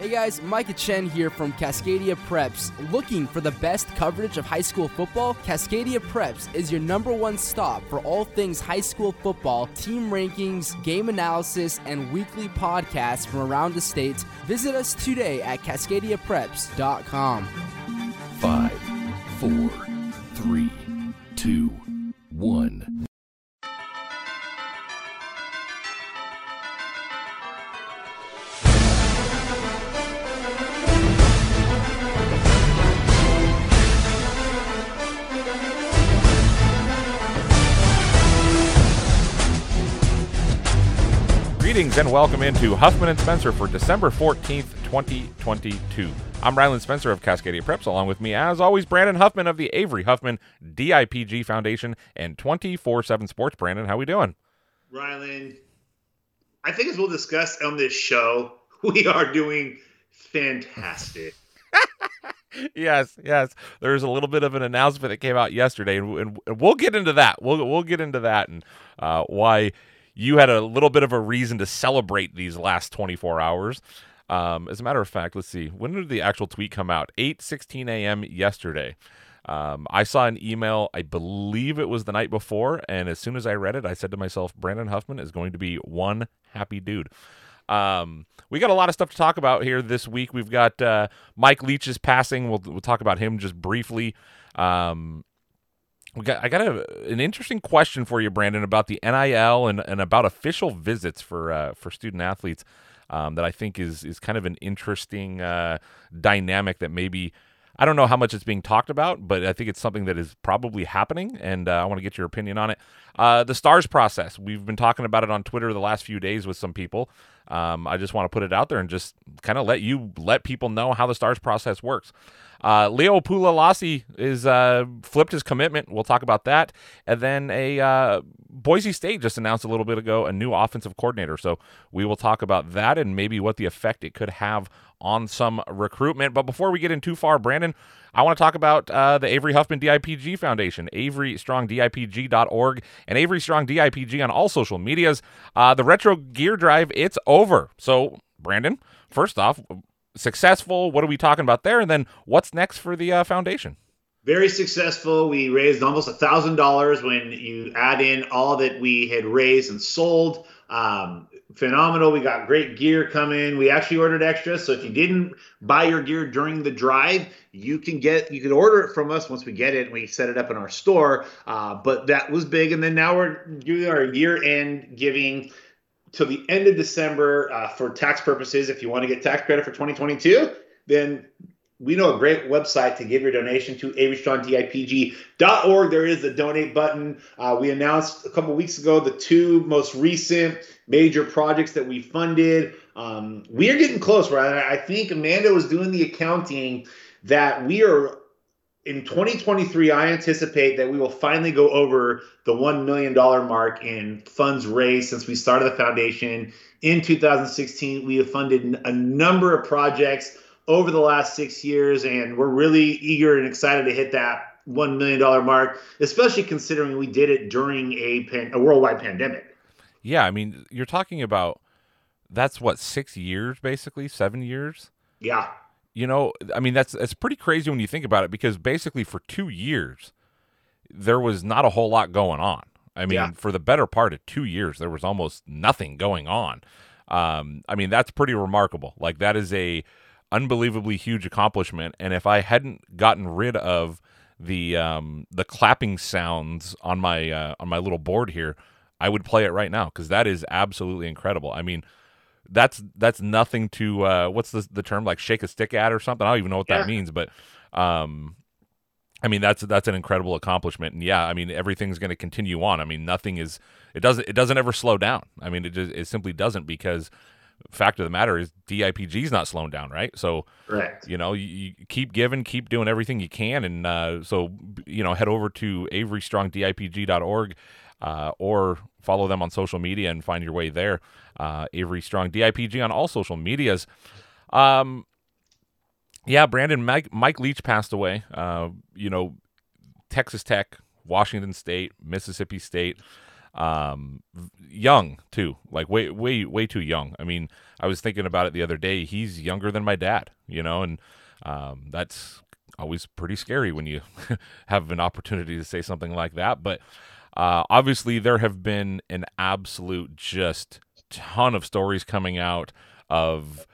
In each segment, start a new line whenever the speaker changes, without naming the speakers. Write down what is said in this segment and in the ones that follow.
Hey guys, Micah Chen here from Cascadia Preps. Looking for the best coverage of high school football? Cascadia Preps is your number one stop for all things high school football, team rankings, game analysis, and weekly podcasts from around the state. Visit us today at cascadiapreps.com.
Five, four, three, two, one.
Greetings and welcome into Huffman and Spencer for December 14th, 2022. I'm Ryland Spencer of Cascadia Preps, along with me, as always, Brandon Huffman of the Avery Huffman DIPG Foundation and 24 7 Sports. Brandon, how we doing?
Ryland, I think as we'll discuss on this show, we are doing fantastic.
yes, yes. There's a little bit of an announcement that came out yesterday, and, we'll get into that. We'll we'll get into that and uh, why you had a little bit of a reason to celebrate these last 24 hours. Um, as a matter of fact, let's see. When did the actual tweet come out? 8:16 a.m. yesterday. Um, I saw an email. I believe it was the night before, and as soon as I read it, I said to myself, "Brandon Huffman is going to be one happy dude." Um, we got a lot of stuff to talk about here this week. We've got uh, Mike Leach's passing. We'll we'll talk about him just briefly. Um, we got I got a, an interesting question for you, Brandon, about the NIL and, and about official visits for uh, for student athletes. Um, that I think is is kind of an interesting uh, dynamic that maybe I don't know how much it's being talked about, but I think it's something that is probably happening, and uh, I want to get your opinion on it. Uh, the stars process. We've been talking about it on Twitter the last few days with some people. Um, I just want to put it out there and just kind of let you let people know how the stars process works. Uh, Leo Pulalasi is uh, flipped his commitment. We'll talk about that. And then a uh, Boise State just announced a little bit ago a new offensive coordinator. So we will talk about that and maybe what the effect it could have on some recruitment. But before we get in too far, Brandon, I want to talk about uh, the Avery Huffman DIPG Foundation, AveryStrongDIPG.org, and Avery Strong DIPG on all social medias. Uh, the Retro Gear Drive, it's over. So, Brandon, first off, successful? What are we talking about there? And then what's next for the uh, foundation?
Very successful. We raised almost a thousand dollars when you add in all that we had raised and sold. Um, phenomenal. We got great gear coming. We actually ordered extra. So if you didn't buy your gear during the drive, you can get you can order it from us once we get it and we set it up in our store. Uh, but that was big. And then now we're doing our year end giving till the end of December uh, for tax purposes. If you want to get tax credit for 2022, then we know a great website to give your donation to averystrongdipg.org. There is a donate button. Uh, we announced a couple weeks ago the two most recent major projects that we funded. Um, we are getting close, right? I think Amanda was doing the accounting that we are in 2023, I anticipate that we will finally go over the $1 million mark in funds raised since we started the foundation. In 2016, we have funded a number of projects over the last six years, and we're really eager and excited to hit that $1 million mark, especially considering we did it during a, pan- a worldwide pandemic.
Yeah, I mean, you're talking about that's what, six years basically, seven years?
Yeah
you know, I mean, that's that's pretty crazy when you think about it because basically for two years there was not a whole lot going on. I mean, yeah. for the better part of two years, there was almost nothing going on. Um, I mean, that's pretty remarkable. Like that is a unbelievably huge accomplishment. And if I hadn't gotten rid of the um, the clapping sounds on my uh, on my little board here, I would play it right now because that is absolutely incredible. I mean, that's that's nothing to uh, what's the the term like shake a stick at or something. I don't even know what yeah. that means, but um, I mean that's that's an incredible accomplishment. And yeah, I mean everything's going to continue on. I mean nothing is it doesn't it doesn't ever slow down. I mean it just it simply doesn't because fact of the matter is DIPG's not slowing down, right? So,
Correct.
you know, you, you keep giving, keep doing everything you can, and uh, so you know, head over to AveryStrongDIPG.org uh, or follow them on social media and find your way there. Uh, Avery Strong DIPG on all social medias. Um, yeah, Brandon Mike Mike Leach passed away. Uh, you know, Texas Tech, Washington State, Mississippi State. Um, young too, like way way way too young. I mean, I was thinking about it the other day. He's younger than my dad, you know, and um, that's always pretty scary when you have an opportunity to say something like that. But uh, obviously, there have been an absolute just ton of stories coming out of,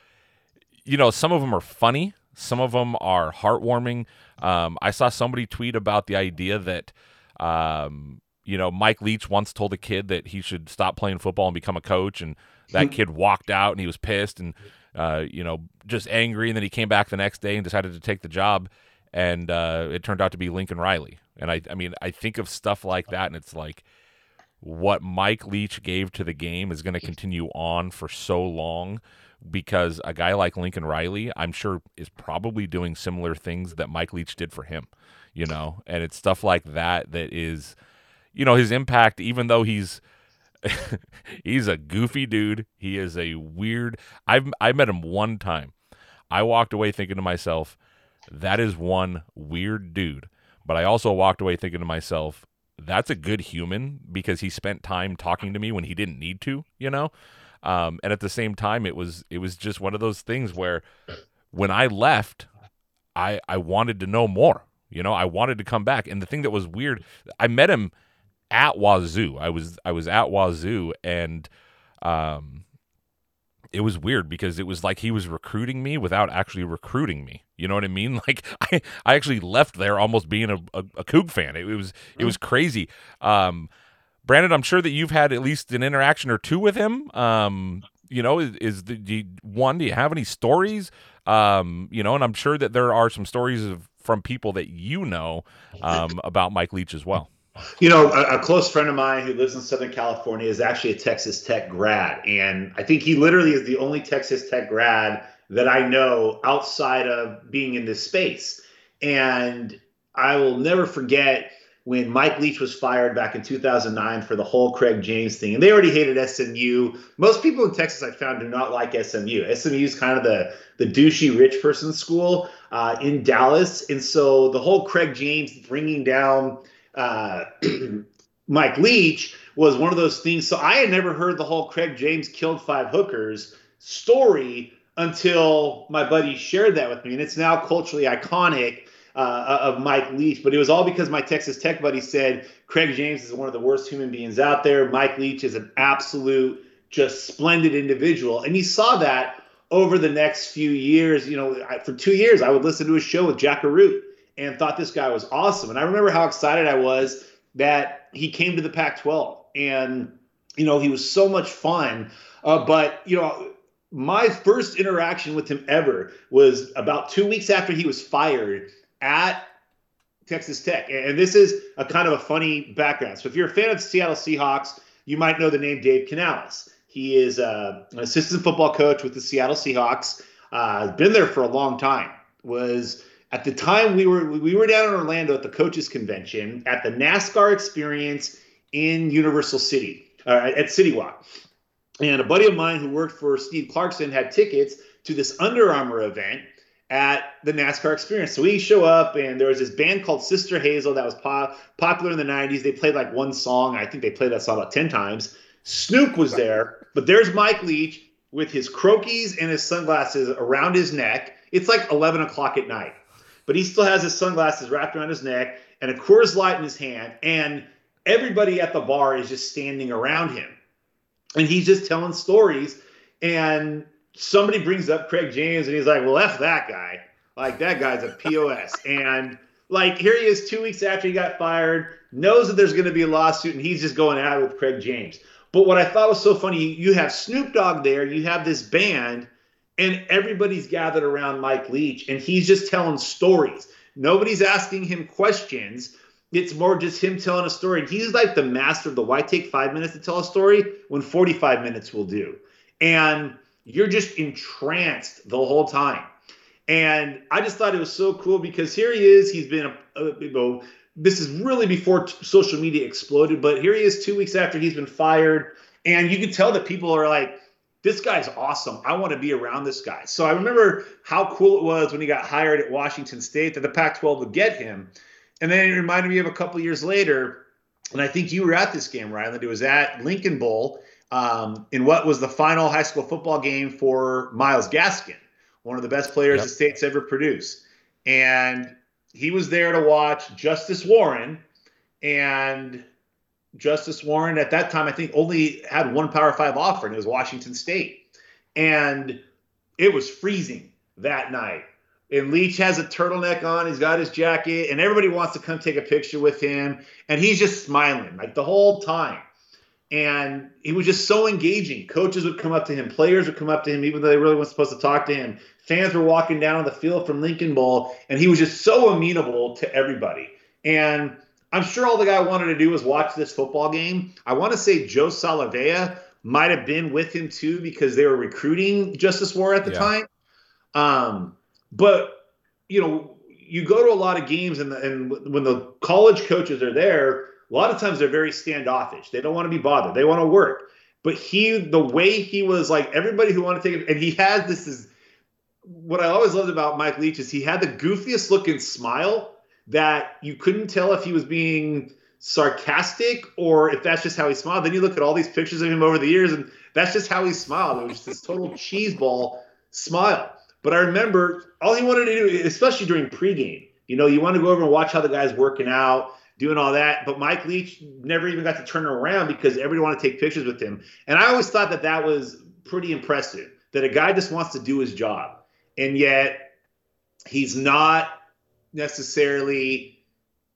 you know, some of them are funny, some of them are heartwarming. Um, I saw somebody tweet about the idea that, um, you know, Mike Leach once told a kid that he should stop playing football and become a coach, and that kid walked out and he was pissed and, uh, you know, just angry. And then he came back the next day and decided to take the job, and uh, it turned out to be Lincoln Riley. And I, I mean, I think of stuff like that, and it's like what Mike Leach gave to the game is going to continue on for so long because a guy like Lincoln Riley, I'm sure, is probably doing similar things that Mike Leach did for him, you know, and it's stuff like that that is, you know, his impact, even though he's. he's a goofy dude. He is a weird. I've I met him one time. I walked away thinking to myself, that is one weird dude. But I also walked away thinking to myself, that's a good human because he spent time talking to me when he didn't need to, you know? Um, and at the same time, it was it was just one of those things where when I left, I I wanted to know more. You know, I wanted to come back. And the thing that was weird, I met him at Wazoo. I was I was at Wazoo and um it was weird because it was like he was recruiting me without actually recruiting me. You know what I mean? Like I, I actually left there almost being a, a, a Coug fan. It, it was it was crazy. Um, Brandon, I'm sure that you've had at least an interaction or two with him. Um, you know, is, is the do you, one? Do you have any stories? Um, you know, and I'm sure that there are some stories of from people that you know um, about Mike Leach as well.
You know, a, a, close friend of mine who lives in Southern California is actually a Texas Tech grad. And I think he literally is the only Texas Tech grad that I know outside of being in this space. And I will never forget when Mike Leach was fired back in 2009 for the whole Craig James thing. And they already hated SMU. Most people in Texas I found do not like SMU. SMU is kind of the, the douchey rich person school uh, in Dallas. And so the whole Craig James bringing down uh, Mike Leach was one of those things. So I had never heard the whole Craig James killed five hookers story until my buddy shared that with me. And it's now culturally iconic uh, of Mike Leach, but it was all because my Texas Tech buddy said Craig James is one of the worst human beings out there. Mike Leach is an absolute, just splendid individual, and he saw that over the next few years. You know, for two years, I would listen to his show with Jack and thought this guy was awesome. And I remember how excited I was that he came to the Pac-12, and you know, he was so much fun. Uh, but you know, my first interaction with him ever was about two weeks after he was fired at Texas Tech. And this is a kind of a funny background. So if you're a fan of the Seattle Seahawks, you might know the name Dave Canales. He is uh, an assistant football coach with the Seattle Seahawks. Uh, been there for a long time. Was at the time we were we were down in Orlando at the coaches convention at the NASCAR experience in Universal City uh, at City Walk. And a buddy of mine who worked for Steve Clarkson had tickets to this Under Armour event at the NASCAR experience. So we show up, and there was this band called Sister Hazel that was pop- popular in the 90s. They played like one song. I think they played that song about 10 times. Snoop was there, but there's Mike Leach with his Croakies and his sunglasses around his neck. It's like 11 o'clock at night, but he still has his sunglasses wrapped around his neck and a Coors Light in his hand. And everybody at the bar is just standing around him. And he's just telling stories. And somebody brings up Craig James and he's like, well, F that guy. Like, that guy's a POS. and like, here he is two weeks after he got fired, knows that there's going to be a lawsuit, and he's just going at it with Craig James. But what I thought was so funny, you have Snoop Dogg there, you have this band, and everybody's gathered around Mike Leach, and he's just telling stories. Nobody's asking him questions. It's more just him telling a story. And he's like the master of the why take five minutes to tell a story when 45 minutes will do. And you're just entranced the whole time. And I just thought it was so cool because here he is. He's been, a, a, you know, this is really before t- social media exploded, but here he is two weeks after he's been fired. And you can tell that people are like, this guy's awesome. I want to be around this guy. So I remember how cool it was when he got hired at Washington State that the Pac 12 would get him. And then it reminded me of a couple years later, and I think you were at this game, Ryland. It was at Lincoln Bowl um, in what was the final high school football game for Myles Gaskin, one of the best players yep. the state's ever produced. And he was there to watch Justice Warren. And Justice Warren at that time, I think, only had one Power Five offer, and it was Washington State. And it was freezing that night. And Leach has a turtleneck on, he's got his jacket, and everybody wants to come take a picture with him. And he's just smiling like the whole time. And he was just so engaging. Coaches would come up to him, players would come up to him, even though they really weren't supposed to talk to him. Fans were walking down the field from Lincoln Bowl, and he was just so amenable to everybody. And I'm sure all the guy wanted to do was watch this football game. I want to say Joe Salave'a might have been with him too because they were recruiting Justice War at the yeah. time. Um, but you know, you go to a lot of games, and, the, and when the college coaches are there, a lot of times they're very standoffish. They don't want to be bothered. They want to work. But he, the way he was like everybody who wanted to take it, and he had this is what I always loved about Mike Leach is he had the goofiest looking smile that you couldn't tell if he was being sarcastic or if that's just how he smiled. Then you look at all these pictures of him over the years, and that's just how he smiled. It was just this total cheeseball smile. But I remember all he wanted to do, especially during pregame, you know, you want to go over and watch how the guy's working out, doing all that. But Mike Leach never even got to turn around because everybody wanted to take pictures with him. And I always thought that that was pretty impressive that a guy just wants to do his job. And yet he's not necessarily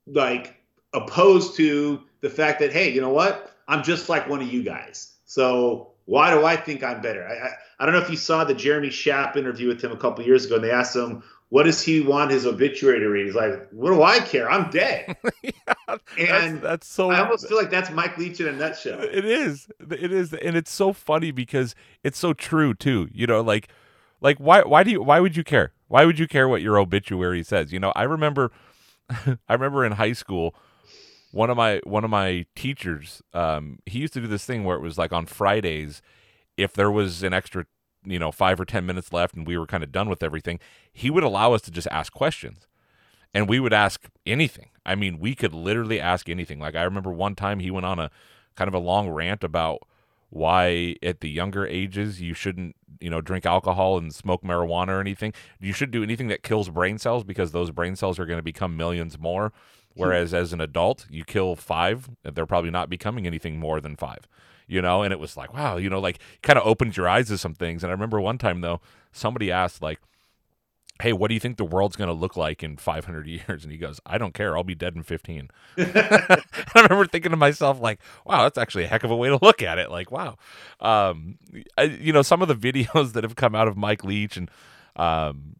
like opposed to the fact that hey, you know what? I'm just like one of you guys. So why do I think I'm better? I, I, I don't know if you saw the Jeremy Schaap interview with him a couple years ago, and they asked him, "What does he want his obituary to read?" He's like, "What do I care? I'm dead." yeah, and
that's, that's, so.
I almost feel like that's Mike Leach in a nutshell.
It is. It is, and it's so funny because it's so true too. You know, like, like why? Why do you? Why would you care? Why would you care what your obituary says? You know, I remember, I remember in high school, one of my one of my teachers, um, he used to do this thing where it was like on Fridays, if there was an extra, you know, five or ten minutes left and we were kind of done with everything, he would allow us to just ask questions, and we would ask anything. I mean, we could literally ask anything. Like I remember one time he went on a kind of a long rant about why at the younger ages you shouldn't you know drink alcohol and smoke marijuana or anything. You should do anything that kills brain cells because those brain cells are going to become millions more. Hmm. Whereas as an adult you kill five they're probably not becoming anything more than five you know? And it was like wow you know like kind of opened your eyes to some things. And i remember one time though somebody asked like hey, what do you think the world's going to look like in 500 years? And he goes, I don't care. I'll be dead in 15. I remember thinking to myself, like, wow, that's actually a heck of a way to look at it. Like, wow. Um, I, you know, some of the videos that have come out of Mike Leach and, um,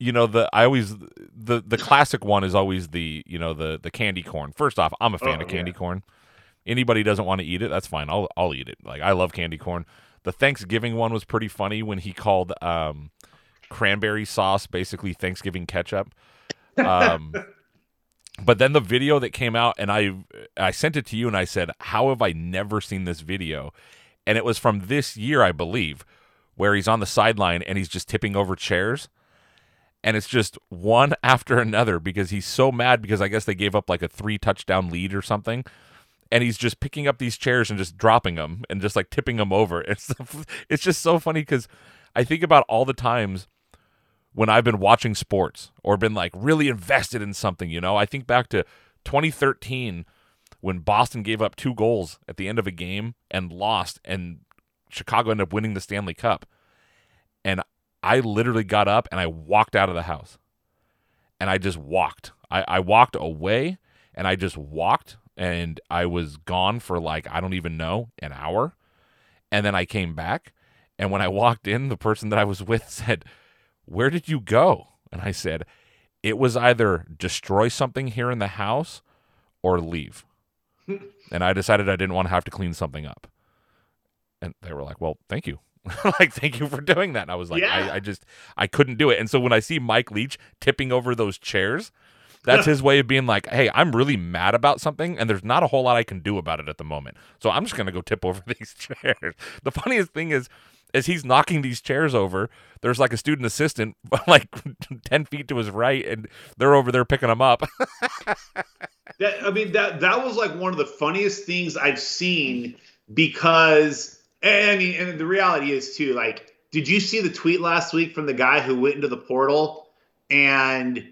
you know the I always the the classic one is always the you know the the candy corn. First off, I'm a fan oh, of candy yeah. corn. Anybody doesn't want to eat it, that's fine. I'll I'll eat it. Like I love candy corn. The Thanksgiving one was pretty funny when he called um cranberry sauce, basically Thanksgiving ketchup. Um, but then the video that came out, and I I sent it to you, and I said, "How have I never seen this video?" And it was from this year, I believe, where he's on the sideline and he's just tipping over chairs. And it's just one after another because he's so mad because I guess they gave up like a three touchdown lead or something and he's just picking up these chairs and just dropping them and just like tipping them over. It's it's just so funny because I think about all the times when I've been watching sports or been like really invested in something, you know. I think back to 2013 when Boston gave up two goals at the end of a game and lost and Chicago ended up winning the Stanley Cup. And I literally got up and I walked out of the house. And I just walked. I, I walked away and I just walked and I was gone for like, I don't even know, an hour. And then I came back. And when I walked in, the person that I was with said, where did you go? And I said, It was either destroy something here in the house or leave. and I decided I didn't want to have to clean something up. And they were like, Well, thank you. like, thank you for doing that. And I was like,
Yeah.
I, I just, I couldn't do it. And so when I see Mike Leach tipping over those chairs, that's his way of being like, hey, I'm really mad about something, and there's not a whole lot I can do about it at the moment. So I'm just gonna go tip over these chairs. The funniest thing is, as he's knocking these chairs over, there's like a student assistant like ten feet to his right, and they're over there picking them up.
That I mean that that was like one of the funniest things I've seen because I mean and the reality is too like did you see the tweet last week from the guy who went into the portal and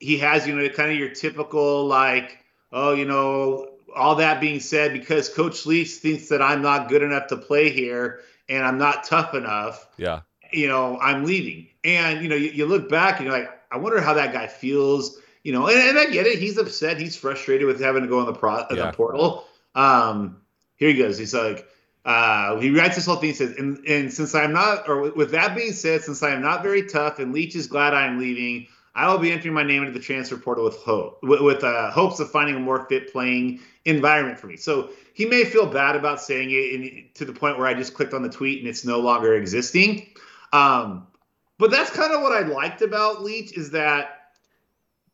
he has you know kind of your typical like oh you know all that being said because coach Leach thinks that I'm not good enough to play here and I'm not tough enough
yeah,
you know, I'm leaving. And, you know, you, you look back and you're like, I wonder how that guy feels, you know, and, and I get it. He's upset. He's frustrated with having to go on the, pro,
Yeah.
the portal. Um, here he goes. He's like, uh, he writes this whole thing. He says, and, and since I'm not, or with that being said, since I am not very tough and Leach is glad I am leaving, I will be entering my name into the transfer portal with hope, with, uh, hopes of finding a more fit playing environment for me. So he may feel bad about saying it and to the point where I just clicked on the tweet and it's no longer existing. Um, but that's kind of what I liked about Leach is that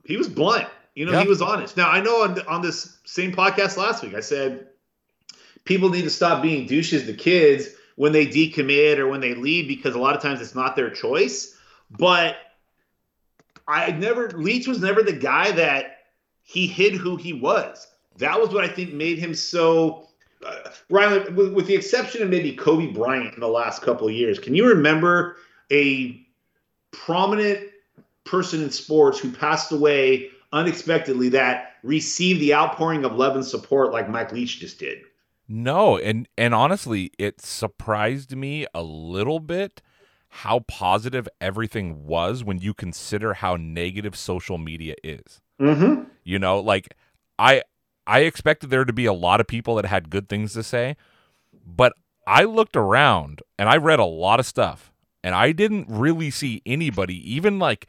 he was blunt. You know,
Yeah.
he was honest. Now I know on, on this same podcast last week, I said people need to stop being douches to kids when they decommit or when they leave because a lot of times it's not their choice. But I never Leach was never the guy that he hid who he was. That was what I think made him so. Uh, Ryan, with, with the exception of maybe Kobe Bryant in the last couple of years, can you remember a prominent person in sports who passed away unexpectedly that received the outpouring of love and support like Mike Leach just did?
No, and and honestly, it surprised me a little bit how positive everything was when you consider how negative social media is.
Mm-hmm.
You know, like I I expected there to be a lot of people that had good things to say, but I looked around and I read a lot of stuff and I didn't really see anybody even like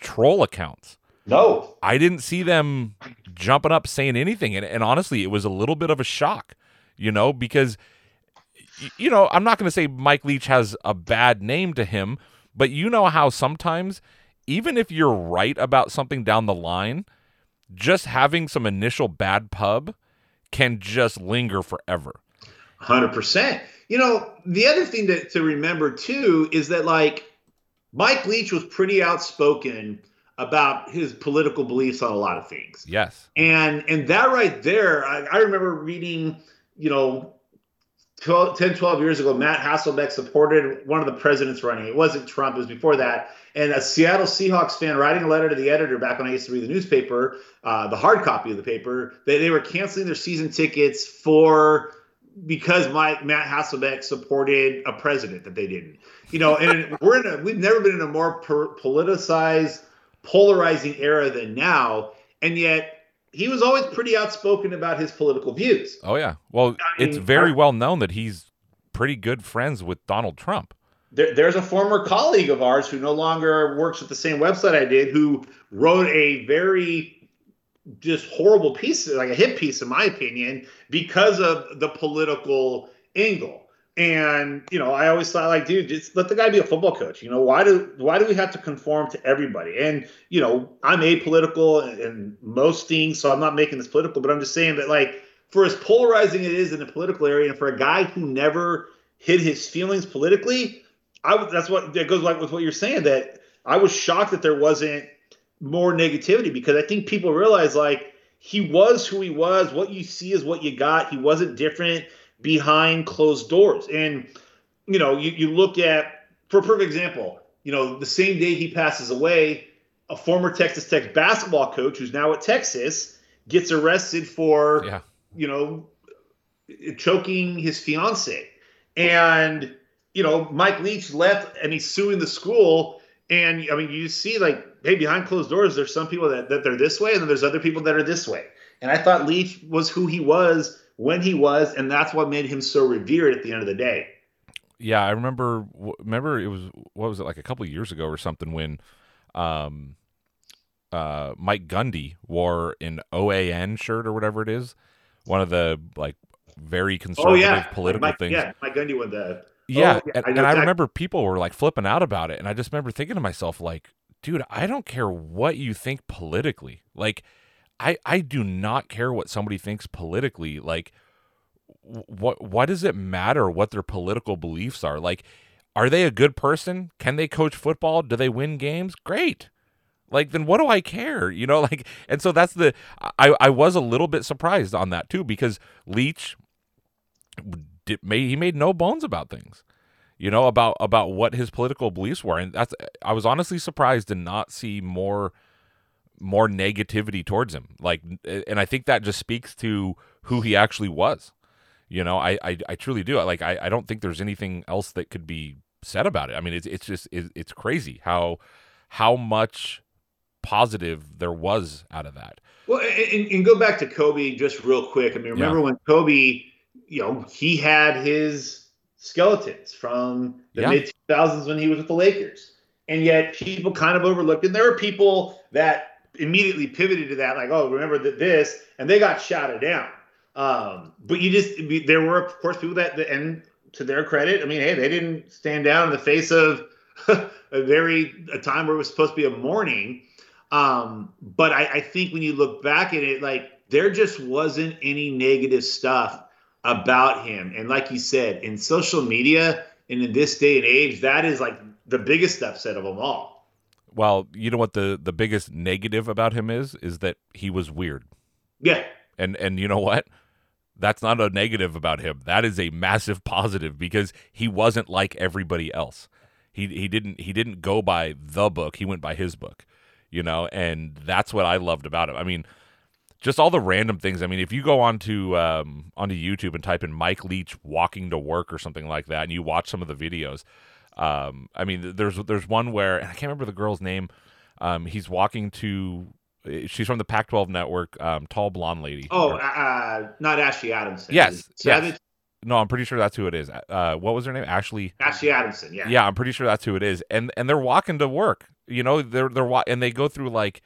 troll accounts.
No.
I didn't see them jumping up saying anything. And, and honestly, it was a little bit of a shock, you know, because, you know, I'm not going to say Mike Leach has a bad name to him, but you know how sometimes, even if you're right about something down the line, just having some initial bad pub can just linger forever.
Hundred percent. You know, the other thing to, to remember too is that like Mike Leach was pretty outspoken about his political beliefs on a lot of things.
Yes.
And and that right there, I, I remember reading, you know, 12, 10, 12 years ago, Matt Hasselbeck supported one of the presidents running. It wasn't Trump, it was before that. And a Seattle Seahawks fan writing a letter to the editor back when I used to read the newspaper, uh, the hard copy of the paper, that they were canceling their season tickets for because my Matt Hasselbeck supported a president that they didn't. You know, and we're in a we've never been in a more per- politicized, polarizing era than now, and yet he was always pretty outspoken about his political views.
Oh, yeah. Well,
I
it's very well known that he's pretty good friends with Donald Trump.
There, there's a former colleague of ours who no longer works at the same website I did, who wrote a very just horrible piece, like a hit piece, in my opinion, because of the political angle. And you know, I always thought, like, dude, just let the guy be a football coach. You know, why do why do we have to conform to everybody? And you know, I'm apolitical in most things, so I'm not making this political, but I'm just saying that, like, for as polarizing it is in the political area, and for a guy who never hid his feelings politically, I that's what that goes like with what you're saying. That I was shocked that there wasn't more negativity because I think people realize like he was who he was. What you see is what you got. He wasn't different behind closed doors. And you know, you, you look at for a perfect example, you know, the same day he passes away, a former Texas Tech basketball coach who's now at Texas gets arrested for
Yeah.
you know choking his fiance. And you know, Mike Leach left and he's suing the school. And I mean, you see, like, hey, behind closed doors, there's some people that, that they're this way, and then there's other people that are this way. And I thought Leach was who he was when he was, and that's what made him so revered at the end of the day.
Yeah, I remember. Remember, it was what was it like a couple of years ago or something when, um, uh, Mike Gundy wore an OAN shirt or whatever it is, one of the like very conservative
oh yeah,
political
Mike,
things.
Yeah, Mike Gundy with the
Yeah,
yeah,
and,
I
and
know
I remember people were like flipping out about it, and I just remember thinking to myself, like, dude, I don't care what you think politically. Like, I I do not care what somebody thinks politically. Like, wh- what why does it matter what their political beliefs are? Like, are they a good person? Can they coach football? Do they win games? Great. Like then what do I care? You know, like and so that's the I I was a little bit surprised on that too because Leach did, made, he made no bones about things you know about about what his political beliefs were and that's i was honestly surprised to not see more more negativity towards him like and i think that just speaks to who he actually was you know i i, I truly do like I, I don't think there's anything else that could be said about it i mean it's it's just it, it's crazy how how much positive there was out of that
Well, and, and go back to Kobe just real quick. I mean, remember when Kobe, you know, he had his skeletons from the
Yeah.
mid 2000s when he was with the Lakers, and yet people kind of overlooked. And there were people that immediately pivoted to that, like, oh, remember that this, and they got shouted down. Um, but you just there were of course people that, and to their credit, I mean, hey, they didn't stand down in the face of a very a time where it was supposed to be a mourning. Um, but I, I think when you look back at it, like there just wasn't any negative stuff about him. And like you said, in social media and in this day and age, that is like the biggest upset of them all.
Well you know what the the biggest negative about him is is that he was weird
Yeah.
And and you know what? That's not a negative about him. That is a massive positive because he wasn't like everybody else. He he didn't he didn't go by the book. He went by his book. You know, and that's what I loved about him. I mean, just all the random things. I mean, if you go onto um, onto YouTube and type in Mike Leach walking to work or something like that, and you watch some of the videos, um, I mean, there's there's one where and I can't remember the girl's name. Um, he's walking to. She's from the Pac-12 network. Um, tall blonde lady.
Oh,
Or-
uh, not Ashley Adamson.
Yes, yes. no, I'm pretty sure that's who it is. Uh, what was her name? Ashley.
Ashley Adamson. Yeah.
Yeah, I'm pretty sure that's who it is. And and they're walking to work. You know, they're they're wa- and they go through like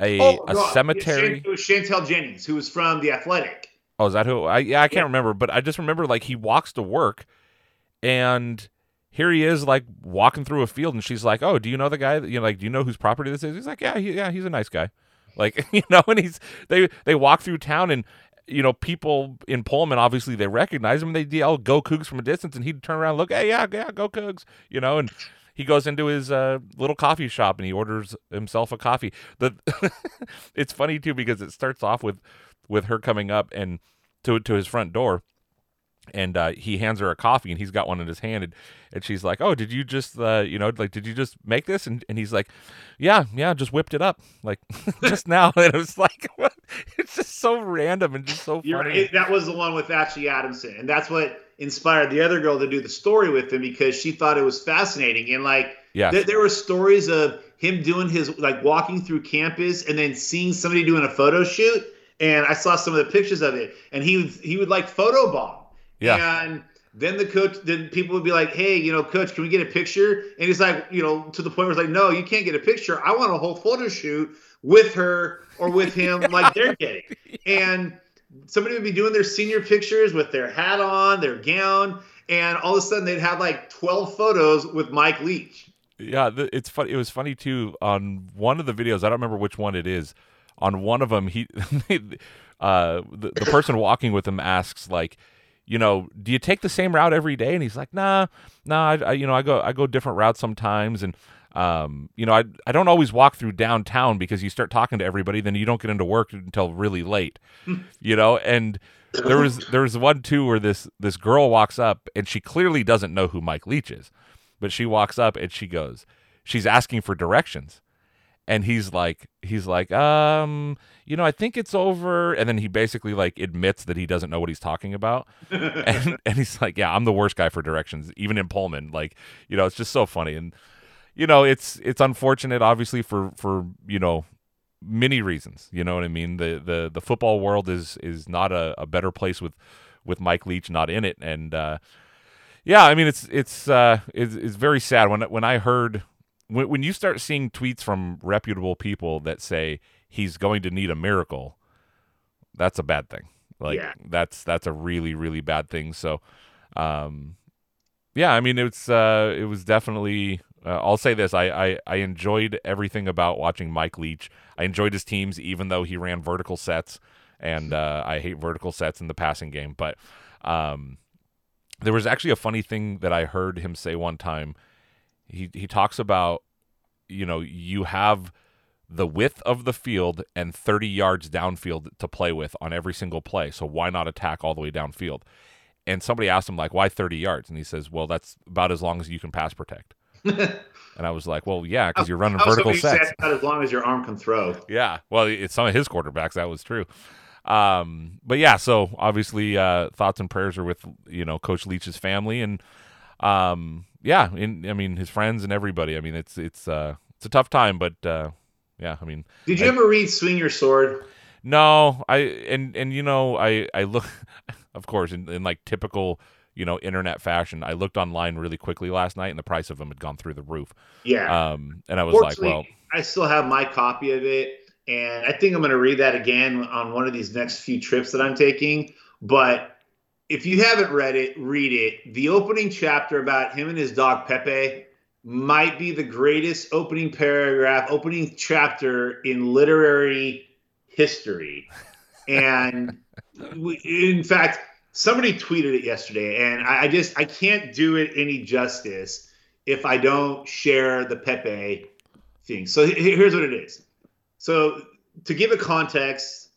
a
Oh,
a
no,
cemetery.
It was Chantel Jennings, who was from The Athletic.
Oh, is that who? I yeah, I can't
Yeah.
remember, but I just remember like he walks to work, and here he is like walking through a field, and she's like, "Oh, do you know the guy? You know, like, do you know whose property this is?" He's like, "Yeah, he, yeah, he's a nice guy." Like you know, and he's they they walk through town and. You know, people in Pullman obviously they recognize him. They yell "Go Cougs" from a distance, and he'd turn around, and look, hey, yeah, yeah, go Cougs. You know, and he goes into his uh, little coffee shop and he orders himself a coffee. The it's funny too because it starts off with with her coming up and to to his front door and uh, he hands her a coffee and he's got one in his hand and, and she's like oh did you just uh, you know like did you just make this and, and he's like yeah yeah just whipped it up like just now and it was like it's just so random and just so
You're
funny.
That was the one with Ashley Adamson, and that's what inspired the other girl to do the story with him because she thought it was fascinating. And like,
yeah
there, there were stories of him doing his like walking through campus and then seeing somebody doing a photo shoot. And I saw some of the pictures of it, and he would he would like photo photobomb.
Yeah.
And then the coach, then people would be like, "Hey, you know, coach, can we get a picture?" And he's like, you know, to the point where it's like, "No, you can't get a picture. I want a whole photo shoot with her or with him, like they're getting." And somebody would be doing their senior pictures with their hat on, their gown, and all of a sudden they'd have like 12 photos with Mike Leach.
Yeah, it's funny. It was funny too. On one of the videos, I don't remember which one it is. On one of them, he, uh, the, the person walking with him asks like, you know, do you take the same route every day? And he's like, nah, nah. I, I you know, I go I go different routes sometimes, and um, you know, I I don't always walk through downtown because you start talking to everybody, then you don't get into work until really late, you know. And there was there was one too where this this girl walks up and she clearly doesn't know who Mike Leach is but she walks up and she goes she's asking for directions and he's like he's like um you know i think it's over. And then he basically like admits that he doesn't know what he's talking about. And and he's like yeah i'm the worst guy for directions even in pullman. Like you know it's just so funny. And you know it's it's unfortunate obviously for for you know many reasons. You know what i mean? The the the football world is is not a, a better place with with mike leach not in it. And uh yeah, I mean it's it's uh it's, it's very sad. When when I heard when when you start seeing tweets from reputable people that say he's going to need a miracle, that's a bad thing. Like
Yeah.
that's that's a really really bad thing. So, um, yeah, I mean it's uh, it was definitely. Uh, I'll say this: I, I I enjoyed everything about watching Mike Leach. I enjoyed his teams, even though he ran vertical sets, and uh, I hate vertical sets in the passing game. But um, there was actually a funny thing that I heard him say one time. He he talks about, you know, you have the width of the field and 30 yards downfield to play with on every single play. So why not attack all the way downfield? And somebody asked him like, why 30 yards? And he says, well, that's about as long as you can pass protect. and I was like, well, yeah, because you're running vertical sets.
About as long as your arm can throw.
Yeah, well, it's some of his quarterbacks that was true. Um, but yeah, so obviously, uh, thoughts and prayers are with you know Coach Leach's family and um, yeah, in, I mean his friends and everybody. I mean it's it's uh, it's a tough time, but uh, yeah, I mean.
Did you
I,
ever read Swing Your Sword?
No, I and and you know I I look, of course, in, in like typical you know internet fashion. I looked online really quickly last night, and the price of them had gone through the roof.
Yeah.
Um, and I was like, well,
I still have my copy of it, and I think I'm going to read that again on one of these next few trips that I'm taking. But if you haven't read it, read it. The opening chapter about him and his dog Pepe might be the greatest opening paragraph, opening chapter in literary history. And we, in fact, somebody tweeted it yesterday, and I, I, just I can't do it any justice if I don't share the Pepe thing. So here's what it is. So to give a context,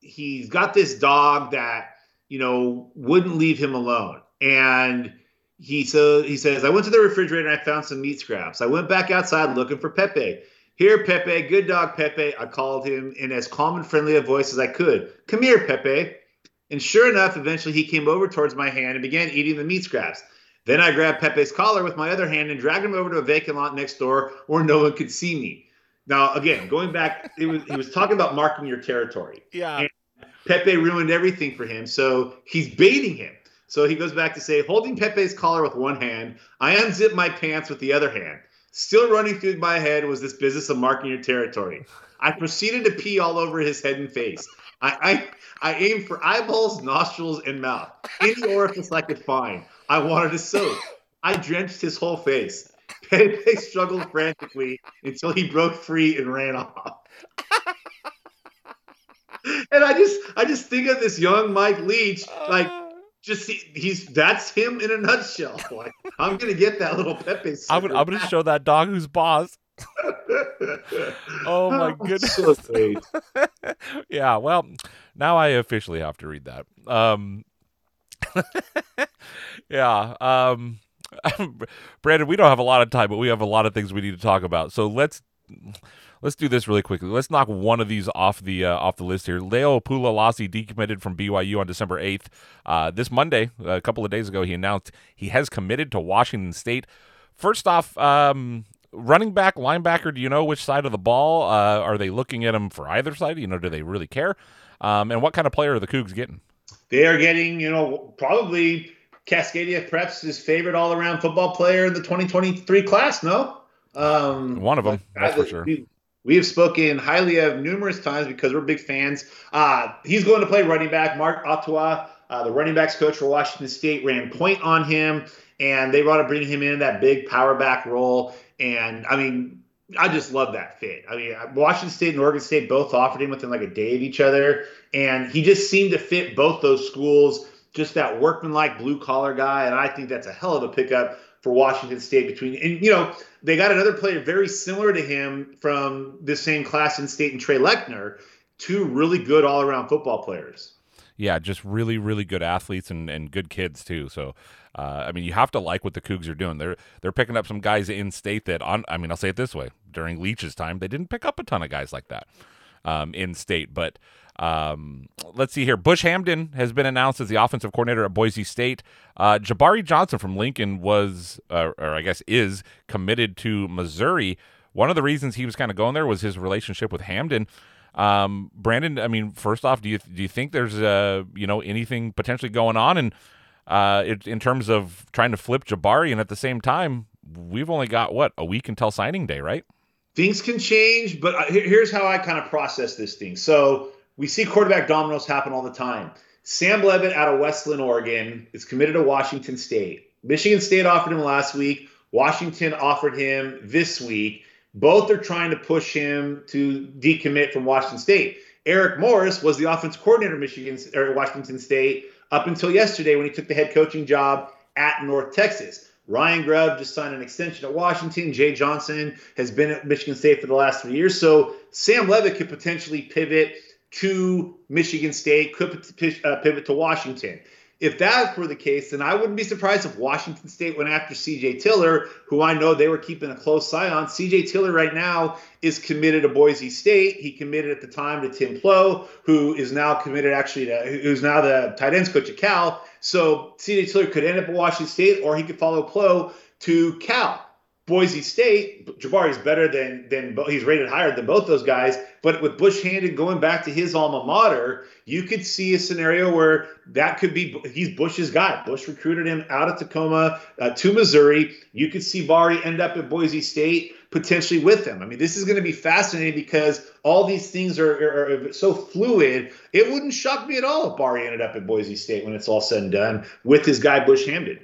he's got this dog that you know wouldn't leave him alone, and he so he says I went to the refrigerator and I found some meat scraps. I went back outside looking for Pepe. Here, Pepe, good dog, Pepe. I called him in as calm and friendly a voice as I could. Come here, Pepe. And sure enough, eventually he came over towards my hand and began eating the meat scraps. Then I grabbed Pepe's collar with my other hand and dragged him over to a vacant lot next door where no one could see me. Now, again, going back, it was he was talking about marking your territory.
Yeah. And
Pepe ruined everything for him, so he's baiting him. So he goes back to say, holding Pepe's collar with one hand, I unzip my pants with the other hand. Still running through my head was this business of marking your territory. I proceeded to pee all over his head and face. I, I, I aimed for eyeballs, nostrils, and mouth. Any orifice I could find. I wanted to soak. I drenched his whole face. Pepe struggled frantically until he broke free and ran off. and I just, I just think of this young Mike Leach, like just he, he's that's him in a nutshell. Like I'm gonna get that little Pepe.
I'm gonna, I'm gonna show that dog who's boss. oh my goodness! So yeah, well, now I officially have to read that. Um, yeah, um, Brandon, we don't have a lot of time, but we have a lot of things we need to talk about. So let's let's do this really quickly. Let's knock one of these off the uh, off the list here. Leo Pulalasi decommitted from BYU on December 8th. Uh, this Monday, a couple of days ago, he announced he has committed to Washington State. First off, um, running back, linebacker, do you know which side of the ball? Uh, are they looking at him for either side? You know, do they really care? Um, and what kind of player are the Cougs getting?
They are getting, you know, probably Cascadia Preps' his favorite all around football player in the 2023 class, no?
Um, One of them, that's for sure.
We, we have spoken highly of numerous times because we're big fans. Uh, he's going to play running back. Mark Atuaia, uh, the running backs coach for Washington State, ran point on him, and they want to bring him in that big power back role. And I mean, I just love that fit. I mean, Washington State and Oregon State both offered him within like a day of each other, and he just seemed to fit both those schools. Just that workmanlike blue collar guy, and I think that's a hell of a pickup for Washington State. Between and you know they got another player very similar to him from the same class in state and Trey Lechner, two really good all around football players.
Yeah, just really, really good athletes and, and good kids too. So uh, I mean, you have to like what the Cougs are doing. They're they're picking up some guys in state that on. I mean, I'll say it this way: during Leach's time, they didn't pick up a ton of guys like that um, in state. But um, let's see here. Bush Hamdan has been announced as the offensive coordinator at Boise State. Uh, Jabari Johnson from Lincoln was, uh, or I guess is, committed to Missouri. One of the reasons he was kind of going there was his relationship with Hamdan. Um, Brandon, I mean, first off, do you do you think there's uh, you know anything potentially going on and uh, it, in terms of trying to flip Jabari, and at the same time, we've only got what a week until signing day, right?
Things can change, but uh, here's how I kind of process this thing. So we see quarterback dominoes happen all the time. Sam Leavitt out of West Linn, Oregon, is committed to Washington State. Michigan State offered him last week. Washington offered him this week. Both are trying to push him to decommit from Washington State. Eric Morris was the offense coordinator of Michigan or Washington State up until yesterday when he took the head coaching job at North Texas. Ryan Grubb just signed an extension at Washington. Jay Johnson has been at Michigan State for the last three years. So Sam Leavitt could potentially pivot to Michigan State, could uh, pivot to Washington. If that were the case, then I wouldn't be surprised if Washington State went after CJ Tiller, who I know they were keeping a close eye on. CJ Tiller right now is committed to Boise State. He committed at the time to Tim Plough, who is now committed actually to who's now the tight ends coach at Cal. So CJ Tiller could end up at Washington State, or he could follow Plough to Cal. Boise State, Jabari's better than than he's rated higher than both those guys. But with Bush Hamdan going back to his alma mater, you could see a scenario where that could be he's Bush's guy. Bush recruited him out of Tacoma uh, to Missouri. You could see Bari end up at Boise State potentially with him. I mean, this is going to be fascinating because all these things are, are, are, so fluid. It wouldn't shock me at all if Bari ended up at Boise State when it's all said and done with his guy Bush Hamdan.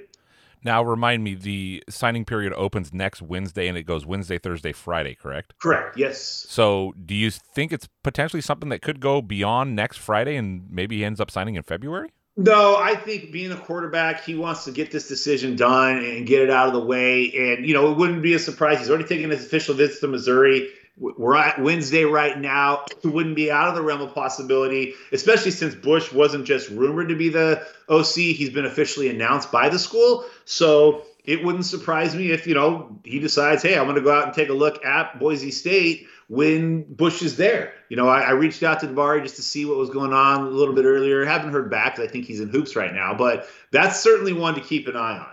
Now, remind me, the signing period opens next Wednesday and it goes Wednesday, Thursday, Friday, correct?
Correct, yes.
So, do you think it's potentially something that could go beyond next Friday and maybe he ends up signing in February?
No, I think being a quarterback, he wants to get this decision done and get it out of the way. And, you know, it wouldn't be a surprise. He's already taken his official visit to Missouri. We're at Wednesday right now. It wouldn't be out of the realm of possibility, especially since Bush wasn't just rumored to be the OC. He's been officially announced by the school. So it wouldn't surprise me if, you know, he decides, hey, I'm going to go out and take a look at Boise State when Bush is there. You know, I, I reached out to Davari just to see what was going on a little bit earlier. Haven't heard back because I think he's in hoops right now, but that's certainly one to keep an eye on.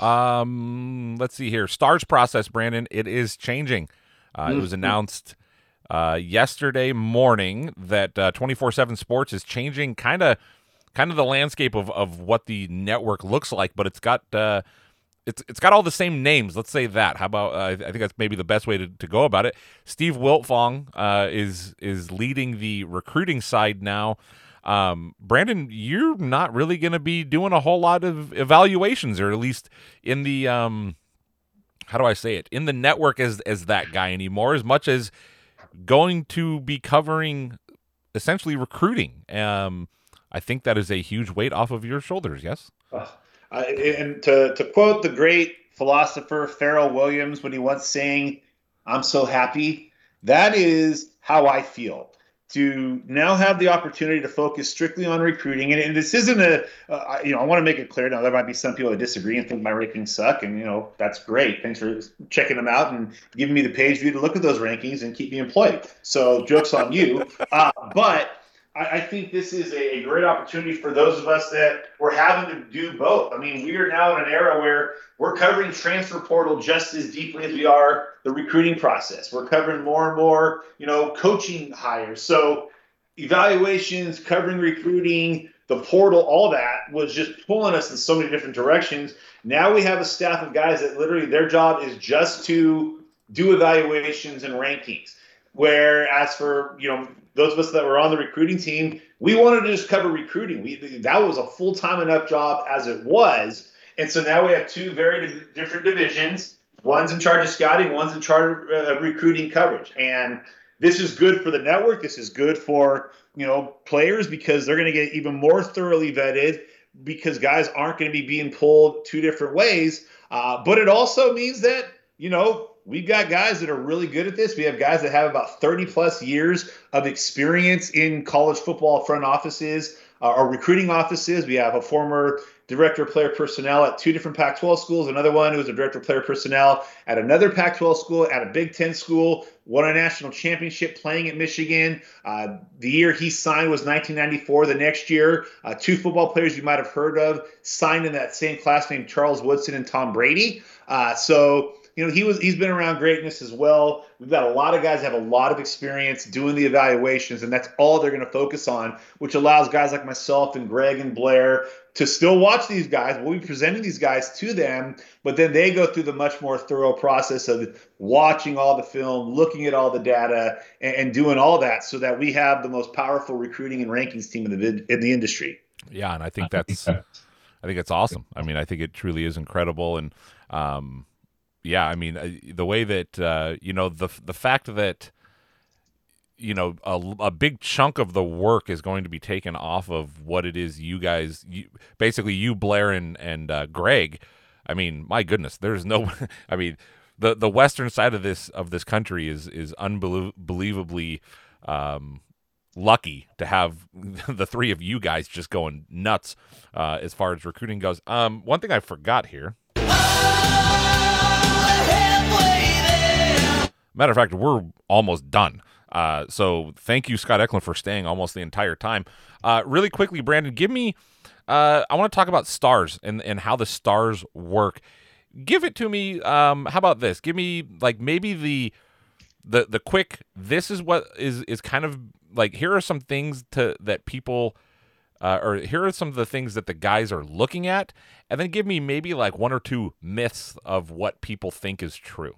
Um, let's see here. Stars process, Brandon. It is changing. Uh, mm-hmm. It was mm-hmm. announced uh, yesterday morning that uh, 24/7 Sports is changing kind of kind of the landscape of, of what the network looks like, but it's got uh, it's it's got all the same names. Let's say that. How about I think that's maybe the best way to, to go about it. Steve Wiltfong uh, is is leading the recruiting side now. Um, Brandon, you're not really going to be doing a whole lot of evaluations, or at least in the um, how do I say it in the network as as that guy anymore, as much as going to be covering essentially recruiting. Um, I think that is a huge weight off of your shoulders. Yes. Uh,
and to to quote the great philosopher Pharrell Williams when he once saying, "I'm so happy," that is how I feel to now have the opportunity to focus strictly on recruiting. And, and this isn't a, uh, you know, I want to make it clear now there might be some people that disagree and think my rankings suck. And, you know, that's great. Thanks for checking them out and giving me the page view to look at those rankings and keep me employed. So joke's on you. Uh, but I, I think this is a, a great opportunity for those of us that we're having to do both. I mean, we are now in an era where we're covering transfer portal just as deeply as we are the recruiting process. We're covering more and more, you know, coaching hires. So evaluations, covering recruiting, the portal, all that was just pulling us in so many different directions. Now we have a staff of guys that literally their job is just to do evaluations and rankings. Whereas for you know those of us that were on the recruiting team, we wanted to just cover recruiting. We that was a full time enough job as it was, and so now we have two very different divisions. One's in charge of scouting, one's in charge of recruiting coverage, and this is good for the network. This is good for you know players because they're going to get even more thoroughly vetted because guys aren't going to be being pulled two different ways. Uh, but it also means that you know we've got guys that are really good at this. We have guys that have about 30 plus years of experience in college football front offices uh, or recruiting offices. We have a former director of player personnel at two different Pac 12 schools, another one who was a director of player personnel at another Pac 12 school, at a Big Ten school, won a national championship playing at Michigan. Uh, the year he signed was 1994. The next year, uh, two football players you might have heard of signed in that same class named Charles Woodson and Tom Brady. Uh, so, you know, he was he's been around greatness as well. We've got a lot of guys have a lot of experience doing the evaluations, and that's all they're going to focus on, which allows guys like myself and Greg and Blair to still watch these guys. We'll be presenting these guys to them, but then they go through the much more thorough process of watching all the film, looking at all the data, and, and doing all that, so that we have the most powerful recruiting and rankings team in the in the industry.
Yeah, and I think that's I think it's awesome. I mean, I think it truly is incredible, and um, yeah, I mean, uh, the way that uh, you know the the fact that you know a, a big chunk of the work is going to be taken off of what it is you guys, you, basically you Blair and and uh, Greg. I mean, my goodness, there's no. I mean, the the western side of this of this country is is unbelievably um, lucky to have the three of you guys just going nuts uh, as far as recruiting goes. Um, one thing I forgot here. Matter of fact, we're almost done. Uh, so thank you, Scott Eklund, for staying almost the entire time. Uh, really quickly, Brandon, give me. Uh, I want to talk about stars and and how the stars work. Give it to me. Um, how about this? Give me like maybe the the the quick. This is what is is kind of like. Here are some things to that people. Uh, or here are some of the things that the guys are looking at, and then give me maybe like one or two myths of what people think is true.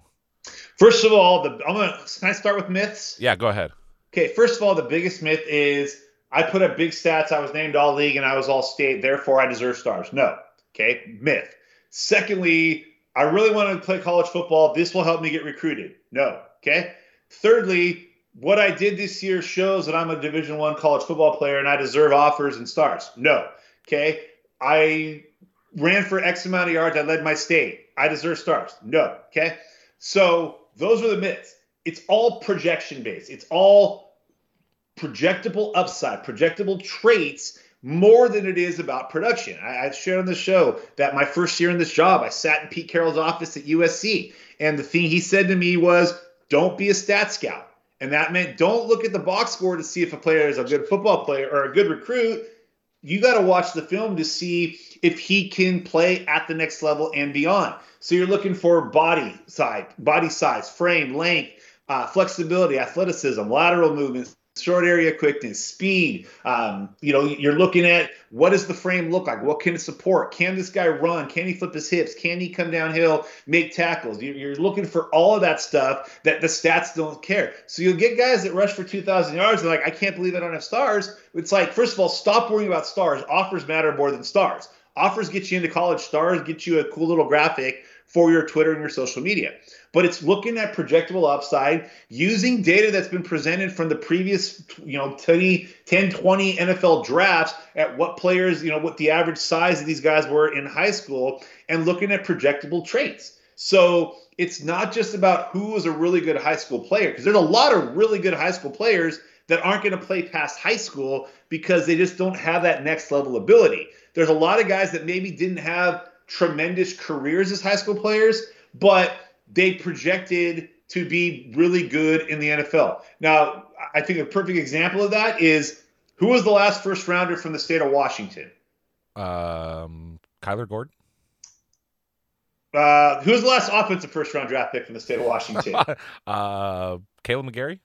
First of all, the I'm gonna can I start with myths?
Yeah, go ahead.
Okay, first of all, the biggest myth is I put up big stats, I was named all league and I was all state, therefore I deserve stars. No. Okay, myth. Secondly, I really want to play college football. This will help me get recruited. No. Okay. Thirdly, what I did this year shows that I'm a Division One college football player and I deserve offers and stars. No. Okay. I ran for X amount of yards. I led my state. I deserve stars. No. Okay. So those are the myths. It's all projection based. It's all projectable upside, projectable traits more than it is about production. I, have shared on the show that my first year in this job, I sat in Pete Carroll's office at USC, and the thing he said to me was, "Don't be a stat scout." And that meant don't look at the box score to see if a player is a good football player or a good recruit. You got to watch the film to see if he can play at the next level and beyond. So you're looking for body size, body size, frame, length, uh, flexibility, athleticism, lateral movements, short area quickness, speed. Um, you know, you're looking at what does the frame look like? What can it support? Can this guy run? Can he flip his hips? Can he come downhill, make tackles? You're looking for all of that stuff that the stats don't care. So you'll get guys that rush for 2,000 yards. They're like, I can't believe I don't have stars. It's like, first of all, stop worrying about stars. Offers matter more than stars. Offers get you into college. Stars get you a cool little graphic for your Twitter and your social media. But it's looking at projectable upside using data that's been presented from the previous, you know, 20, 10, 20 NFL drafts at what players, you know, what the average size of these guys were in high school and looking at projectable traits. So it's not just about who is a really good high school player, because there's a lot of really good high school players that aren't going to play past high school because they just don't have that next level ability. There's a lot of guys that maybe didn't have tremendous careers as high school players, but they projected to be really good in the NFL. Now, I think a perfect example of that is who was the last first rounder from the state of Washington?
Um, Kyler Gordon.
Uh, who was the last offensive first round draft pick from the state of Washington?
uh, Kaleb McGary.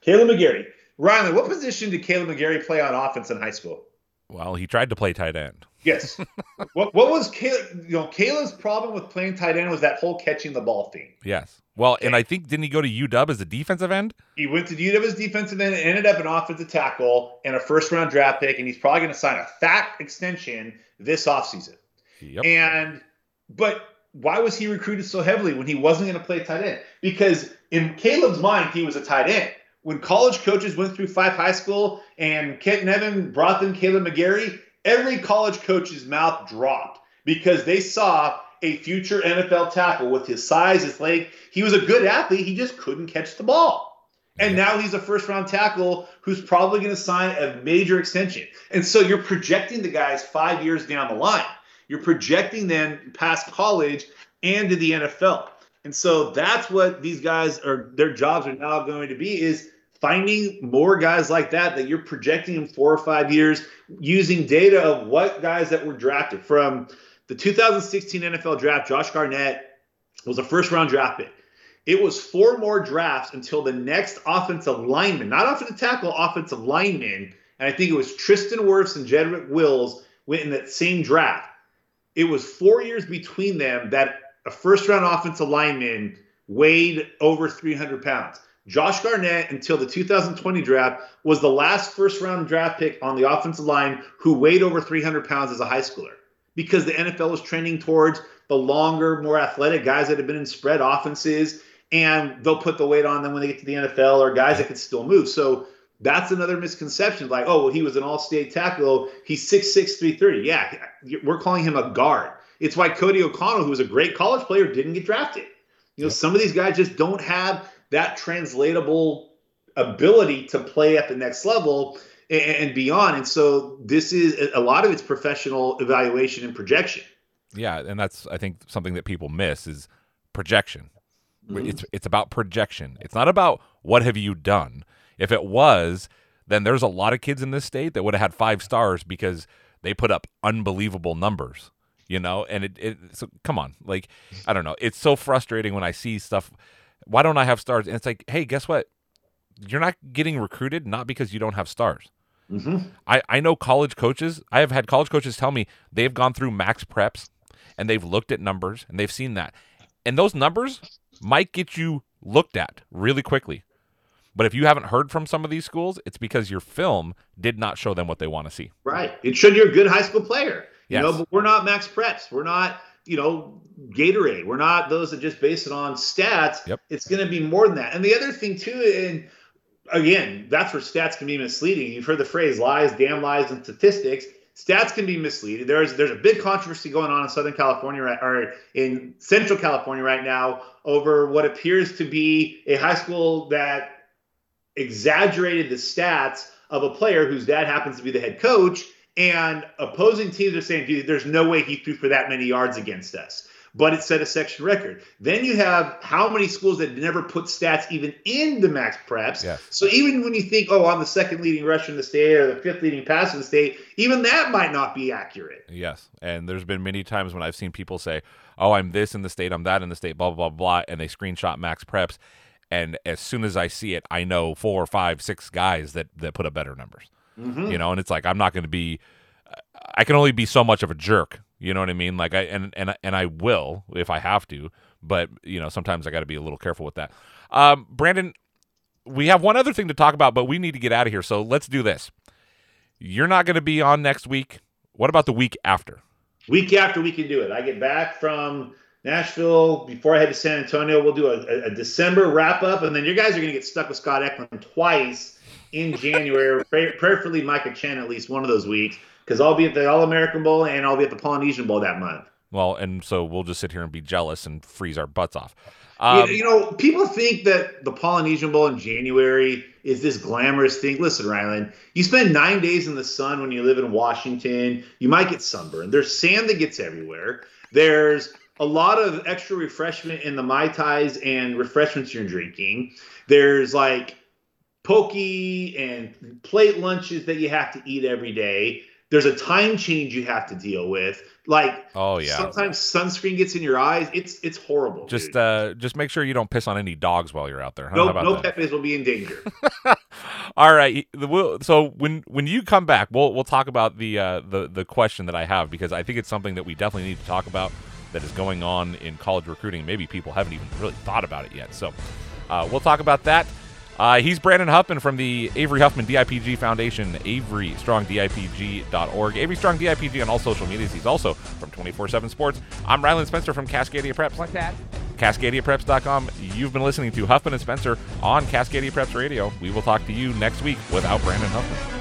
Kaleb McGary. Rylan, what position did Kaleb McGary play on offense in high school?
Well, he tried to play tight end.
Yes. what what was Kaleb? You know, Kaleb's problem with playing tight end was that whole catching the ball thing.
Yes. Well, and I think didn't he go to UW as a defensive end?
He went to UW as defensive end and ended up an offensive tackle and a first round draft pick, and he's probably going to sign a fat extension this offseason. Yep. And but why was he recruited so heavily when he wasn't going to play tight end? Because in Kaleb's mind, he was a tight end when college coaches went through Fife High School and Kent Nevin brought them Kaleb McGary, every college coach's mouth dropped because they saw a future NFL tackle with his size, his length. He was a good athlete, he just couldn't catch the ball. And now he's a first round tackle who's probably going to sign a major extension. And so you're projecting the guys five years down the line. You're projecting them past college and to the NFL. And so that's what these guys are their jobs are now going to be is finding more guys like that that you're projecting in four or five years using data of what guys that were drafted from the 2016 NFL draft. Josh Garnett was a first round draft pick. It was four more drafts until the next offensive lineman, not offensive tackle, offensive lineman, and I think it was Tristan Wirfs and Jedrick Wills went in that same draft. It was four years between them that a first round offensive lineman weighed over 300 pounds. Josh Garnett, until the 2020 draft, was the last first round draft pick on the offensive line who weighed over 300 pounds as a high schooler. because the NFL is trending towards the longer, more athletic guys that have been in spread offenses, and they'll put the weight on them when they get to the NFL or guys that can still move. So that's another misconception. Like, oh, well, he was an all-state tackle. He's 6'6", 330. Yeah, we're calling him a guard. It's why Cody O'Connell, who was a great college player, didn't get drafted. You know, some of these guys just don't have that translatable ability to play at the next level and, and beyond. And so this is a lot of it's professional evaluation and projection.
Yeah, and that's I think something that people miss is projection. Mm-hmm. It's it's about projection. It's not about what have you done. If it was, then there's a lot of kids in this state that would have had five stars because they put up unbelievable numbers. You know, and it, it so come on, like I don't know. It's so frustrating when I see stuff. Why don't I have stars? And it's like, hey, guess what? You're not getting recruited not because you don't have stars. Mm-hmm. I, I know college coaches. I have had college coaches tell me they've gone through max preps and they've looked at numbers and they've seen that. And those numbers might get you looked at really quickly. But if you haven't heard from some of these schools, it's because your film did not show them what they want to see.
Right. It showed you're a good high school player. Yes. You know, but we're not max preps. We're not, you know, Gatorade. We're not those that just base it on stats.
Yep.
It's going to be more than that. And the other thing too, and again, that's where stats can be misleading. You've heard the phrase lies, damn lies, and statistics. Stats can be misleading. There's there's a big controversy going on in Southern California right, or in Central California right now over what appears to be a high school that exaggerated the stats of a player whose dad happens to be the head coach, and opposing teams are saying, dude, there's no way he threw for that many yards against us but it set a section record. Then you have how many schools that never put stats even in the max preps.
Yes.
So even when you think, oh, I'm the second leading rusher in the state or the fifth leading passer in the state, even that might not be accurate.
Yes. And there's been many times when I've seen people say, oh, I'm this in the state, I'm that in the state, blah, blah, blah, blah, and they screenshot max preps. And as soon as I see it, I know four or five, six guys that, that put up better numbers. Mm-hmm. You know, and it's like, I'm not going to be, I can only be so much of a jerk you know what I mean? Like I and and and I will if I have to, but you know sometimes I got to be a little careful with that. Um, Brandon, we have one other thing to talk about, but we need to get out of here. So let's do this. You're not going to be on next week. What about the week after?
Week after we can do it. I get back from Nashville before I head to San Antonio. We'll do a, a December wrap up, and then you guys are going to get stuck with Scott Eklund twice in January. prayerfully, Micah Chen at least one of those weeks because I'll be at the All American Bowl and I'll be at the Polynesian Bowl that month.
Well, and so we'll just sit here and be jealous and freeze our butts off.
Um, you, know, people think that the Polynesian Bowl in January is this glamorous thing. Listen, Rylan, you spend nine days in the sun when you live in Washington. You might get sunburned. There's sand that gets everywhere. There's a lot of extra refreshment in the mai tais and refreshments you're drinking. There's like poke and plate lunches that you have to eat every day. There's a time change you have to deal with. Like,
oh yeah,
sometimes sunscreen gets in your eyes. It's it's horrible.
Just uh, just make sure you don't piss on any dogs while you're out there.
No, no pepes will be in danger.
All right. So when when you come back, we'll we'll talk about the uh, the the question that I have because I think it's something that we definitely need to talk about that is going on in college recruiting. Maybe people haven't even really thought about it yet. So uh, we'll talk about that. Uh, he's Brandon Huffman from the Avery Huffman DIPG Foundation, AveryStrongDIPG.org. Avery Strong DIPG on all social medias. He's also from 24 7 Sports. I'm Rylan Spencer from Cascadia Preps.
Like that.
CascadiaPreps.com. You've been listening to Huffman and Spencer on Cascadia Preps Radio. We will talk to you next week without Brandon Huffman.